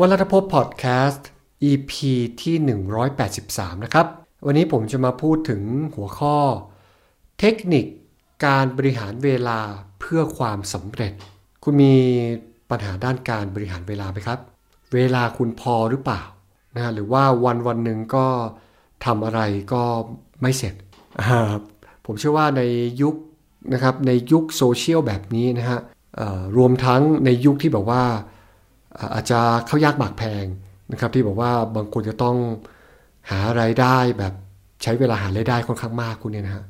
วัลทพพอดแคสต์ EP ที่ 183 นะครับ วันนี้ผมจะมาพูดถึงหัวข้อ เทคนิคการบริหารเวลาเพื่อความสำเร็จ คุณมีปัญหาด้านการบริหารเวลาไหมครับ เวลาคุณพอหรือเปล่านะหรือว่าวันวันหนึ่งก็ทำอะไรก็ไม่เสร็จ ผมเชื่อว่าในยุคนะครับในยุคโซเชียลแบบนี้นะฮะรวมทั้งในยุคที่แบบว่า อาจจะเข้ายากหมากแพงนะครับที่บอกว่าบางคนจะต้องหาไรายได้แบบใช้เวลาหารายได้ค่อนข้างมากคุณเนี่ยนะฮะ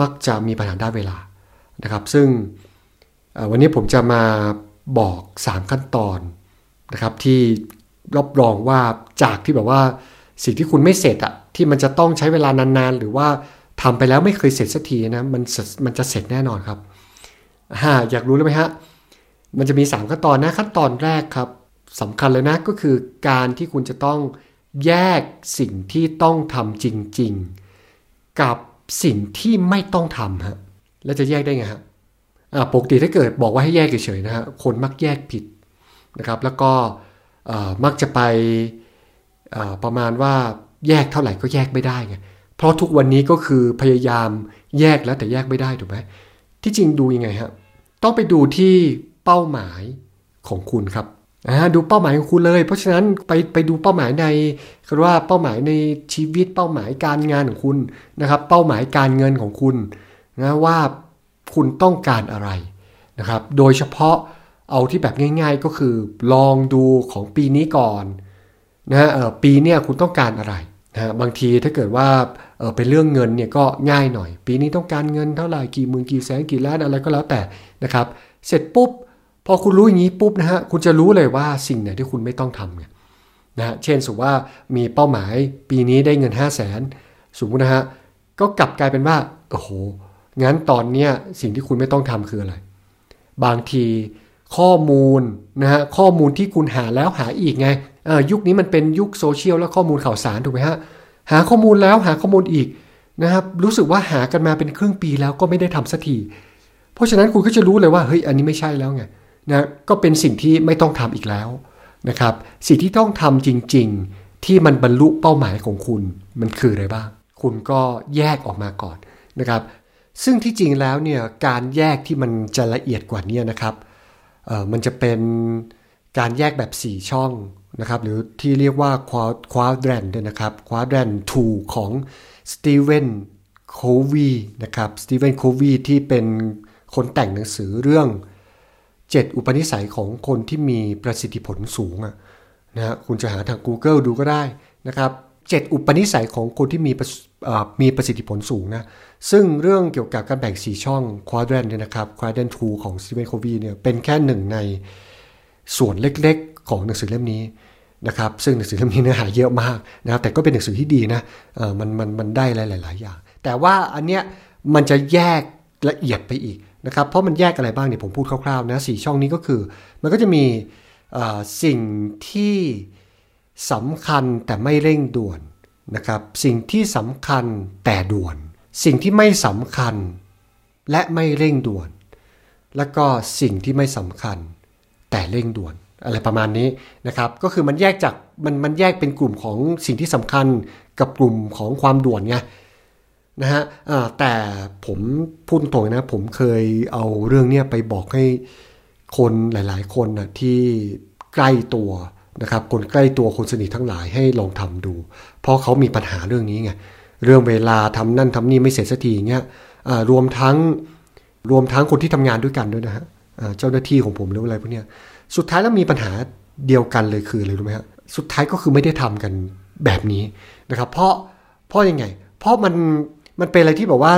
มักจะมีปัญหาด้านเวลานะครับ ซึ่งวันนี้ผมจะมาบอก 3 ขั้นตอนนะครับที่รับรองว่าจากที่แบบว่าสิ่งที่คุณไม่เสร็จอะที่มันจะต้องใช้เวลานานๆ หรือว่าทำไปแล้วไม่เคยเสร็จสักทีนะมันมันจะเสร็จแน่นอนครับอยากรู้เลยไหมฮะมันจะมี 3 ขั้นตอนนะขั้นตอนแรกครับ สำคัญเลยนะก็คือการที่คุณจะต้องแยกสิ่งที่ต้องทำจริง ๆ กับสิ่งที่ไม่ต้องทำฮะแล้วจะแยกได้ไงฮะปกติถ้าเกิดบอกว่าให้แยกเฉยๆนะฮะคนมักแยกผิดนะครับ แล้วก็มักจะไปประมาณว่าแยกเท่าไหร่ก็แยกไม่ได้ไงเพราะทุกวันนี้ก็คือพยายามแยกแล้วแต่แยกไม่ได้ถูกไหมที่จริงดูยังไงฮะต้องไปดูที่เป้าหมายของคุณครับ ดูเป้าหมายของคุณเลย เพราะฉะนั้นไปไปดูเป้าหมายในคือว่าเป้าหมายในชีวิตเป้าหมายการงานของคุณนะครับ เป้าหมายการเงินของคุณนะว่าคุณต้องการอะไรนะครับ โดยเฉพาะเอาที่แบบง่าย ๆ ก็คือลองดูของปีนี้ก่อนนะฮะปีเนี้ยคุณต้องการอะไรนะบางทีถ้าเกิดว่าเออเป็นเรื่องเงินเนี่ยก็ง่ายหน่อย ปีนี้ต้องการเงินเท่าไหร่กี่หมื่นกี่แสนกี่ล้านอะไรก็แล้วแต่นะครับ เสร็จปุ๊บ พอคุณรู้อย่างนี้ปุ๊บนะฮะคุณจะรู้เลยว่าสิ่งไหนที่คุณไม่ต้องทำไงนะฮะเช่นสมมติว่ามีเป้าหมายปีนี้ได้เงิน 5 0 0แสนสมมตินะฮะก็กลับกลายเป็นว่าโอ้โหงั้นตอนเนี้ยสิ่งที่คุณไม่ต้องทำคืออะไร บางทีข้อมูลนะฮะข้อมูลที่คุณหาแล้วหาอีกไงยุคนี้มันเป็นยุคโซเชียลและข้อมูลข่าวสารถูกไหมฮะหาข้อมูลแล้วหาข้อมูลอีกนะครับรู้สึกว่าหากันมาเป็นครึ่งปีแล้วก็ไม่ได้ทำสักทีเพราะฉะนั้นคุณก็จะรู้เลยว่าเฮ้ยอันนี้ไม่ใช่แล้วไง นะก็เป็นสิ่งที่ไม่ต้องทำอีกแล้วนะครับ สิ่งที่ต้องทำจริง ๆ ที่มันบรรลุเป้าหมายของคุณมันคืออะไรบ้าง คุณก็แยกออกมาก่อนนะครับ ซึ่งที่จริงแล้วเนี่ยการแยกที่มันจะละเอียดกว่านี้นะครับมันจะเป็นการแยกแบบ 4 ช่องนะครับ หรือที่เรียกว่า quadrant ด้วยนะครับ quadrant two ของสตีเวนโควีนะครับสตีเวนโควีที่เป็นคนแต่งหนังสือเรื่อง 7 อุปนิสัยของคนที่มีประสิทธิผลสูงนะฮะคุณจะหาทาง Google ดูก็ได้นะครับ7อุปนิสัยของคนที่มีมีประสิทธิผลสูงนะ ซึ่งเรื่องเกี่ยวกับการแบ่ง4ช่อง Quadrant เนี่ยนะครับ Quadrant 2ของ Stephen Covey เนี่ยเป็นแค่หนึ่งในส่วนเล็กๆ ของหนังสือเล่มนี้นะครับ ซึ่งหนังสือเล่มนี้เนื้อหาเยอะมากนะครับ แต่ก็เป็นหนังสือที่ดีนะมันมันมันได้หลายๆอย่าง แต่ว่าอันเนี้ยมันจะแยกละเอียดไปอีก นะครับเพราะมันแยกอะไรบ้างเนี่ยผมพูดคร่าวๆนะสี่ช่องนี้ก็คือ มันก็จะมีสิ่งที่สำคัญแต่ไม่เร่งด่วนนะครับสิ่งที่สำคัญแต่ด่วน สิ่งที่ไม่สำคัญ และไม่เร่งด่วน แล้วก็สิ่งที่ไม่สำคัญ แต่เร่งด่วน อะไรประมาณนี้นะครับ ก็คือมันแยกจากมันมันแยกเป็นกลุ่มของสิ่งที่สำคัญกับกลุ่มของความด่วนไง นะฮะแต่ผมพูดตรงนะ ผมเคยเอาเรื่องเนี้ยไปบอกให้คนหลาย ๆ คนนะที่ใกล้ตัวนะครับ คนใกล้ตัวคนสนิททั้งหลายให้ลองทำดู เพราะเขามีปัญหาเรื่องนี้ไง เรื่องเวลาทำนั่นทำนี่ไม่เสร็จสักทีเงี้ยรวมทั้งรวมทั้งคนที่ทำงานด้วยกันด้วยนะฮะเจ้าหน้าที่ของผมหรืออะไรพวกเนี้ย สุดท้ายแล้วมีปัญหาเดียวกันเลยคืออะไรรู้ไหมฮะ สุดท้ายก็คือไม่ได้ทำกันแบบนี้นะครับ เพราะเพราะยังไง เพราะมัน มันเป็นอะไรที่แบบว่า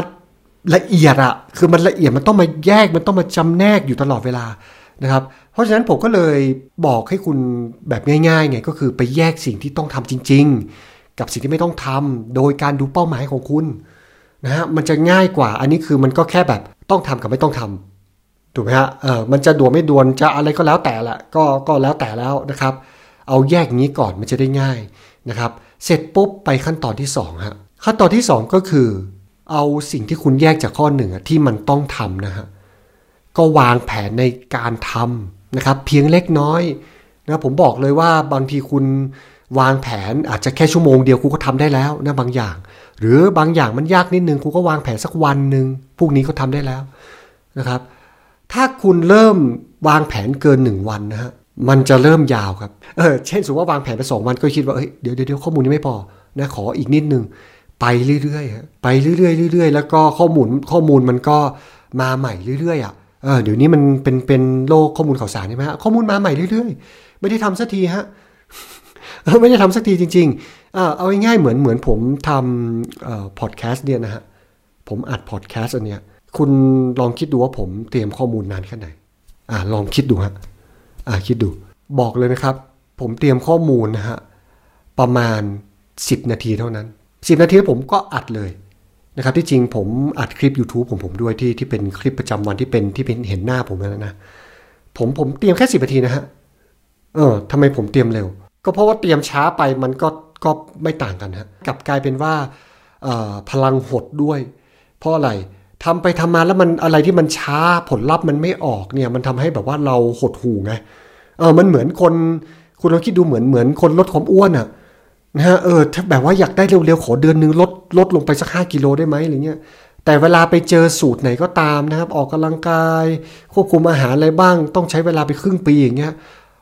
ละเอียดอะคือมันละเอียดมันต้องมาแยกมันต้องมาจำแนกอยู่ตลอดเวลานะครับ เพราะฉะนั้นผมก็เลยบอกให้คุณแบบง่ายๆไงก็คือไปแยกสิ่งที่ต้องทำจริง ๆ กับสิ่งที่ไม่ต้องทำโดยการดูเป้าหมายของคุณนะฮะมันจะง่ายกว่า อันนี้คือมันก็แค่แบบต้องทำกับไม่ต้องทำถูกไหมฮะเออมันจะด่วนไม่ด่วนจะอะไรก็แล้วแต่ละก็ก็แล้วแต่แล้วนะครับ เอาแยกอย่างนี้ก่อนมันจะได้ง่ายนะครับ เสร็จปุ๊บไปขั้นตอนที่2ฮะ ขั้นตอนที่ 2 ก็คือ เอาสิ่งที่คุณแยกจากข้อหนึ่งที่มันต้องทำนะฮะก็วางแผนในการทำนะครับ เพียงเล็กน้อยนะผมบอกเลยว่าบางทีคุณวางแผนอาจจะแค่ชั่วโมงเดียวคุณก็ทำได้แล้วนะบางอย่าง หรือบางอย่างมันยากนิดนึงคุณก็วางแผนสักวันหนึ่งพรุ่งนี้ก็ทำได้แล้วนะครับ ถ้าคุณเริ่มวางแผนเกินหนึ่งวันนะฮะมันจะเริ่มยาวครับเออเช่นสมมติว่าวางแผนไปสองวันก็คิดว่าเฮ้ยเดี๋ยวเดี๋ยวข้อมูลนี้ไม่พอนะขออีกนิดนึง ไปเรื่อยๆฮะไปเรื่อยๆเรื่อยๆแล้วก็ข้อมูลข้อมูลมันก็มาใหม่เรื่อยๆอะเออเดี๋ยวนี้มันเป็นเป็นโลกข้อมูลข่าวสารใช่ไหมฮะข้อมูลมาใหม่เรื่อยๆ ไม่ได้ทำสักทีฮะไม่ได้ทำสักทีจริงๆเออเอาง่ายๆเหมือนเหมือนผมทำพอดแคสต์เนี่ยนะฮะผมอัดพอดแคสต์อันเนี้ยคุณลองคิดดูว่าผมเตรียมข้อมูลนานแค่ไหนอ่าลองคิดดูฮะอ่าคิดดู บอกเลยนะครับ ผมเตรียมข้อมูลนะฮะประมาณ 10 นาทีเท่านั้น 10 นาทีผมก็อัดเลยนะครับที่จริงผมอัดคลิป YouTube ของผมด้วยที่ที่เป็นคลิปประจำวันที่เป็นที่เป็นเห็นหน้าผมแล้วนะผมผมเตรียมแค่สิบนาทีนะฮะเออทำไมผมเตรียมเร็ว ก็เพราะว่าเตรียมช้าไปมันก็ก็ไม่ต่างกันฮะกลับกลายเป็นว่าพลังหดด้วย เพราะอะไรทำไปทำมาแล้วมันอะไรที่มันช้าผลลัพธ์มันไม่ออกเนี่ย มันทำให้แบบว่าเราหดหูไงเออมันเหมือนคนคุณลองคิดดูเหมือนเหมือนคนลดความอ้วนอะ่ะ นะฮะเออถ้าแบบว่าอยากได้เร็วๆ ขอเดือนนึงลดลดลงไปสักห้ากิโลได้ไหมอะไรเงี้ยแต่เวลาไปเจอสูตรไหนก็ตามนะครับ ออกกำลังกาย ควบคุมอาหารอะไรบ้าง ต้องใช้เวลาไปครึ่งปีอย่างเงี้ย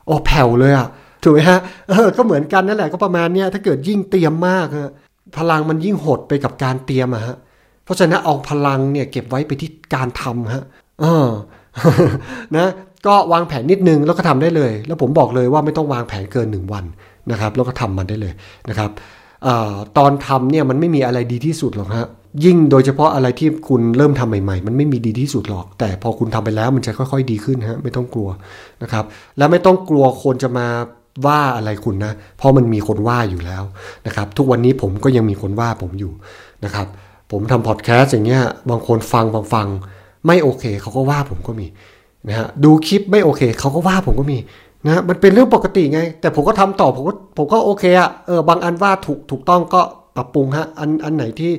อ๋อแผ่วเลยอะ่ะถูกไหมฮะเออก็เหมือนกันนั่นแหละก็ประมาณเนี้ยถ้าเกิดยิ่งเตรียมมากฮะพลังมันยิ่งหดไปกับการเตรียมอะฮะเพราะฉะนั้นเอาพลังเนี่ยเก็บไว้ไปที่การทำฮะเออนะก็วางแผนนิดนึงแล้วก็ทำได้เลย แล้วผมบอกเลยว่าไม่ต้องวางแผนเกินหนึ่งวัน นะครับ แล้วก็ทำมันได้เลยนะครับอตอนทำเนี่ยมันไม่มีอะไรดีที่สุดหรอกฮะยิ่งโดยเฉพาะอะไรที่คุณเริ่มทำใหม่ ๆ มันไม่มีดีที่สุดหรอก แต่พอคุณทำไปแล้วมันจะค่อย ๆ ดีขึ้นฮะไม่ต้องกลัวนะครับ แล้วไม่ต้องกลัวคนจะมาว่าอะไรคุณนะ เพราะมันมีคนว่าอยู่แล้วนะครับ ทุกวันนี้ผมก็ยังมีคนว่าผมอยู่นะครับ ผมทำพอดแคสต์อย่างเงี้ย บางคนฟังบางฟัง ไม่โอเคเขาก็ว่าผมก็มีนะฮะดูคลิปไม่โอเคเขาก็ว่าผมก็มี นะมันเป็นเรื่องปกติไง แต่ผมก็ทำต่อผมก็ผมก็โอเคอะเออบางอันว่าถูกถูกต้องก็ปรับปรุงฮะอันอันไหนที่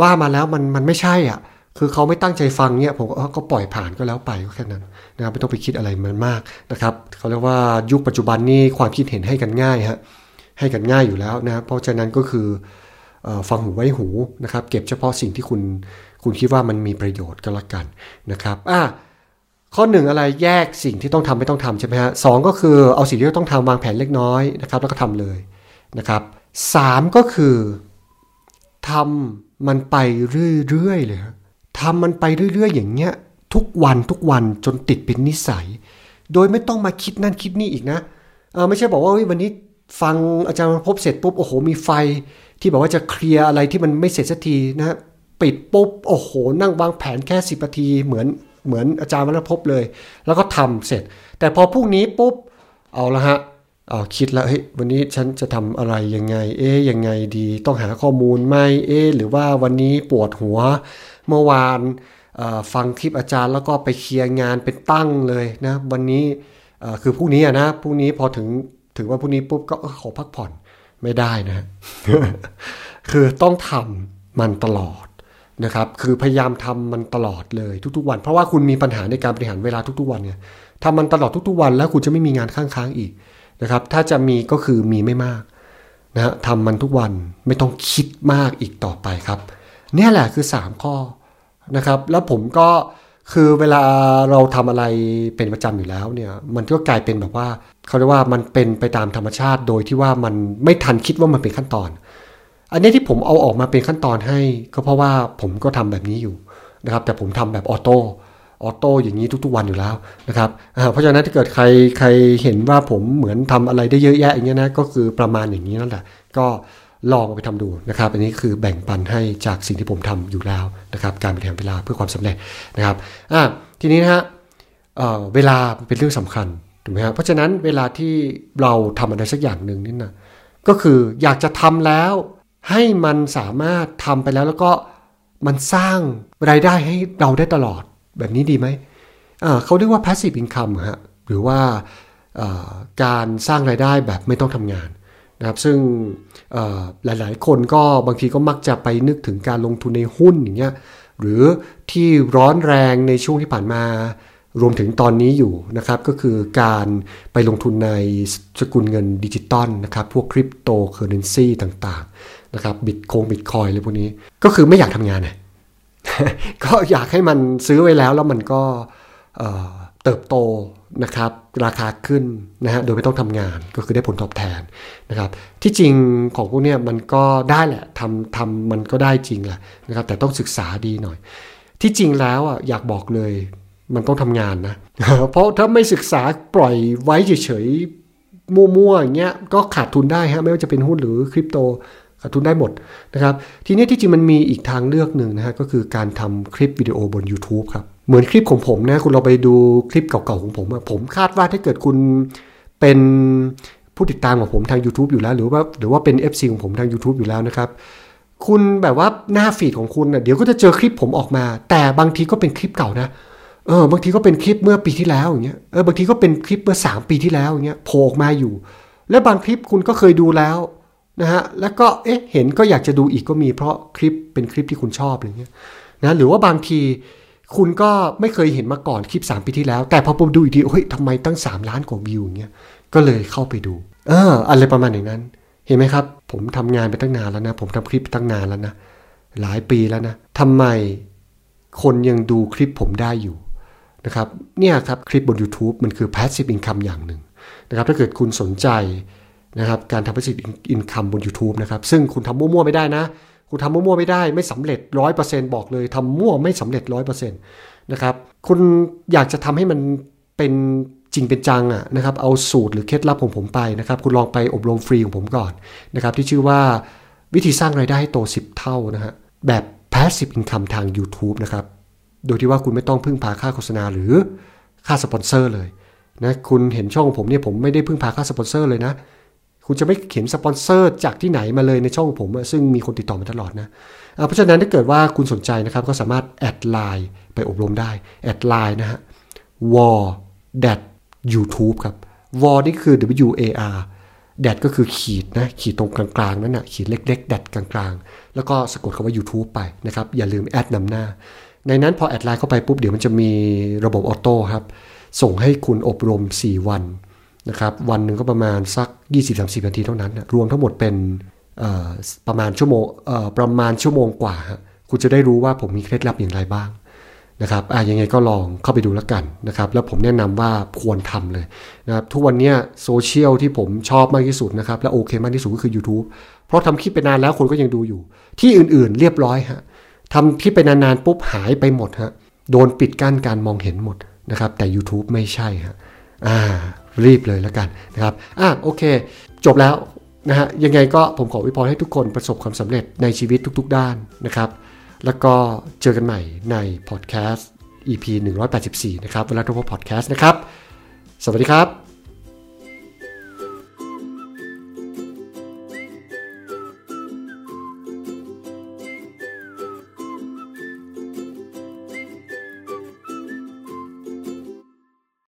ว่ามาแล้วมันมันไม่ใช่อะ คือเขาไม่ตั้งใจฟังเนี่ยผมก็ปล่อยผ่านก็แล้วไปก็แค่นั้นนะครับไม่ต้องไปคิดอะไรมันมากนะครับเขาเรียกว่ายุคปัจจุบันนี้ความคิดเห็นให้กันง่ายฮะให้กันง่ายอยู่แล้วนะเพราะฉะนั้นก็คือฟังหูไว้หูนะครับ เก็บเฉพาะสิ่งที่คุณคุณคิดว่ามันมีประโยชน์ก็แล้วกันนะครับอะ ข้อหนึ่งอะไรแยกสิ่งที่ต้องทำไม่ต้องทำใช่ไหมฮะสก็คือเอาสิ่งที่ต้องทำวางแผนเล็กน้อยนะครับ แล้วก็ทำเลยนะครับสก็คือทำมันไปเรื่อยๆเลยทำมันไปเรื่อยๆ อย่างเงี้ยทุกวันทุกวันจนติดเป็นนิสัย โดยไม่ต้องมาคิดนั่นคิดนี่อีกนะเออไม่ใช่บอกว่าวันนี้ฟังอาจารย์พบเสร็จปุ๊บโอ้โหมีไฟ ที่บอกว่าจะเคลียร์อะไรที่มันไม่เสร็จสักทีนะปิดปุ๊บโอ้โห นั่งวางแผนแค่สิบนาทีเหมือน เหมือนอาจารย์วัลพบเลย แล้วก็ทำเสร็จ แต่พอพรุ่งนี้ปุ๊บเอาละฮะเอาคิดแล้วเฮ้ยวันนี้ฉันจะทำอะไรยังไง เอ๊ยยังไงดีต้องหาข้อมูลไหมเอ๊หรือว่าวันนี้ปวดหัว เมื่อวานฟังคลิปอาจารย์แล้วก็ไปเคลียร์งานเป็นตั้งเลยนะวันนี้คือพรุ่งนี้นะพรุ่งนี้พอถึงถึงว่าพรุ่งนี้ปุ๊บก็ขอพักผ่อนไม่ได้นะ คือต้องทำมันตลอด นะครับ คือพยายามทำมันตลอดเลยทุกๆวัน เพราะว่าคุณมีปัญหาในการบริหารเวลาทุกๆวันเนี่ยทำมันตลอดทุกๆวัน แล้วคุณจะไม่มีงานค้างๆอีกนะครับ ถ้าจะมีก็คือมีไม่มากนะฮะทำมันทุกวันไม่ต้องคิดมากอีกต่อไปครับนี่แหละคือ 3 ข้อนะครับ แล้วผมก็คือเวลาเราทำอะไรเป็นประจำอยู่แล้วเนี่ย มันก็กลายเป็นแบบว่าเขาเรียกว่ามันเป็นไปตามธรรมชาติโดยที่ว่ามันไม่ทันคิดว่ามันเป็นขั้นตอน อันนี้ที่ผมเอาออกมาเป็นขั้นตอนให้ ก็เพราะว่าผมก็ทำแบบนี้อยู่นะครับ แต่ผมทำแบบออโต้ออโต้อย่างนี้ทุกๆวันอยู่แล้วนะครับเพราะฉะนั้นถ้าเกิดใครใครเห็นว่าผมเหมือนทำอะไรได้เยอะแยะอย่างเงี้ยนะก็คือประมาณอย่างนี้นั่นแหละ ก็ลองไปทำดูนะครับ อันนี้คือแบ่งปันให้จากสิ่งที่ผมทำอยู่แล้วนะครับ การบริหารเวลาเพื่อความสำเร็จนะครับอ่าทีนี้นะฮะเเวลาเป็นเรื่องสำคัญถูกไหมครับเพราะฉะนั้นเวลาที่เราทำอะไรสักอย่างหนึ่งนี่นะก็คืออยากจะทำแล้ว ให้มันสามารถทำไปแล้วแล้วก็มันสร้างรายได้ให้เราได้ตลอดแบบนี้ดีไหมเขาเรียกว่า passive income ฮะหรือว่าการสร้างรายได้แบบไม่ต้องทำงานนะครับซึ่งหลายๆ คนก็บางทีก็มักจะไปนึกถึงการลงทุนในหุ้นอย่างเงี้ยหรือที่ร้อนแรงในช่วงที่ผ่านมา รวมถึงตอนนี้อยู่นะครับก็คือการไปลงทุนในสกุลเงินดิจิตอลนะครับพวกคริปโตเคอเรนซีต่างๆนะครับบิตคงบิตคอยอะไรพวกนี้ ก็คือไม่อยากทำงานนะก็อยากให้มันซื้อไว้แล้วแล้วมันก็เติบโตนะครับราคาขึ้นนะฮะโดยไม่ต้องทำงานก็คือได้ผลตอบแทนนะครับที่จริงของพวกนี้มันก็ได้แหละทำทำมันก็ได้จริงแหละนะครับแต่ต้องศึกษาดีหน่อย ที่จริงแล้วอะอยากบอกเลย มันต้องทำงานนะ เพราะถ้าไม่ศึกษาปล่อยไว้เฉยๆมั่วๆอย่างเงี้ยก็ขาดทุนได้ฮะไม่ว่าจะเป็นหุ้นหรือคริปโตขาดทุนได้หมดนะครับ ทีนี้ที่จริงมันมีอีกทางเลือกหนึ่งนะฮะก็คือการทำคลิปวิดีโอบน YouTube ครับ เหมือนคลิปของผมนะคุณเราไปดูคลิปเก่าๆของผมผมคาดว่าถ้าเกิดคุณเป็นผู้ติดตามของผมทาง YouTube อยู่แล้ว หรือว่าหรือว่าเป็น FC ของผมทาง YouTube อยู่แล้วนะครับ คุณแบบว่าหน้าฟีดของคุณนะเดี๋ยวก็จะเจอคลิปผมออกมา แต่บางทีก็เป็นคลิปเก่านะ เออบางทีก็เป็นคลิปเมื่อปีที่แล้วอย่างเงี้ยเออบางทีก็เป็นคลิปเมื่อ 3 ปีที่แล้วอย่างเงี้ยโผล่ออกมาอยู่ และบางคลิปคุณก็เคยดูแล้วนะฮะแล้วก็เอ๊ะเห็นก็อยากจะดูอีกก็มีเพราะคลิปเป็นคลิปที่คุณชอบอะไรเงี้ยนะหรือว่าบางทีคุณก็ไม่เคยเห็นมาก่อนคลิป 3 ปีที่แล้ว แต่พอผมดูอีกทีเฮ้ยทำไมตั้ง 3 ล้านกว่าวิวอย่างเงี้ยก็เลยเข้าไปดู เอออะไรประมาณอย่างนั้น เห็นไหมครับ ผมทำงานไปตั้งนานแล้วนะ ผมทำคลิปตั้งนานแล้วนะหลายปีแล้วนะทำไมคนยังดูคลิปผมได้อยู่ นะครับเนี่ยครับคลิปบน YouTube มันคือ passive income อย่างหนึ่งนะครับถ้าเกิดคุณสนใจนะครับการทำ passive income บน YouTube นะครับซึ่งคุณทำมั่วๆไม่ได้นะ คุณทำมั่วๆไม่ได้ไม่สำเร็จร้อยเปอร์เซ็นต์บอกเลยทำมั่วไม่สำเร็จร้อยเปอร์เซ็นต์นะครับคุณอยากจะทำให้มันเป็นจริงเป็นจังอะนะครับเอาสูตรหรือเคล็ดลับของผมไปนะครับคุณลองไปอบรมฟรีของผมก่อนนะครับที่ชื่อว่าวิธีสร้างรายได้ให้โต 10 เท่านะฮะแบบ passive income ทาง YouTube นะครับ โดยที่ว่าคุณไม่ต้องพึ่งพาค่าโฆษณาหรือค่าสปอนเซอร์เลยนะคุณเห็นช่องผมเนี่ยผมไม่ได้พึ่งพาค่าสปอนเซอร์เลยนะ คุณจะไม่เห็นสปอนเซอร์จากที่ไหนมาเลยในช่องผม ซึ่งมีคนติดต่อมาตลอดนะเพราะฉะนั้นถ้าเกิดว่าคุณสนใจนะครับก็สามารถ add LINE ไปอบรมได้ add LINE นะฮะ war dash youtube ครับ war นี่คือ w a r dash ก็คือขีดนะขีดตรงกลางๆ นั่นนะขีดเล็กๆ dash กลางๆ แล้วก็สะกดคำว่า YouTube ไปนะครับ อย่าลืม at นำหน้า ในนั้นพอ add LINE เข้าไปปุ๊บเดี๋ยวมันจะมีระบบ auto ครับ ส่งให้คุณอบรม 4 วันนะครับ วันหนึ่งก็ประมาณสัก 20-30 นาทีเท่านั้น รวมทั้งหมดเป็นประมาณชั่วโมงประมาณชั่วโมงกว่า คุณจะได้รู้ว่าผมมีเคล็ดลับอย่างไรบ้างนะครับอะยังไงก็ลองเข้าไปดูแล้วกันนะครับ แล้วผมแนะนำว่าควรทำเลยนะครับ ทุกวันนี้โซเชียลที่ผมชอบมากที่สุดนะครับ และโอเคมากที่สุดก็คือ YouTube เพราะทำคลิปไปนานแล้วคนก็ยังดูอยู่ ที่อื่นๆเรียบร้อยฮะ ทำคลิปไปนานๆปุ๊บหายไปหมดฮะโดนปิดกั้นการมองเห็นหมดนะครับ แต่ YouTube ไม่ใช่ฮะอ่า รีบเลยแล้วกันนะครับอะโอเค จบแล้วนะฮะยังไงก็ผมขอวิพรให้ทุกคนประสบความสำเร็จในชีวิตทุกๆ ด้านนะครับ แล้วก็เจอกันใหม่ในพอดแคสต์ EP 184 นะครับเวลาทุกพอดแคสต์นะครับ สวัสดีครับ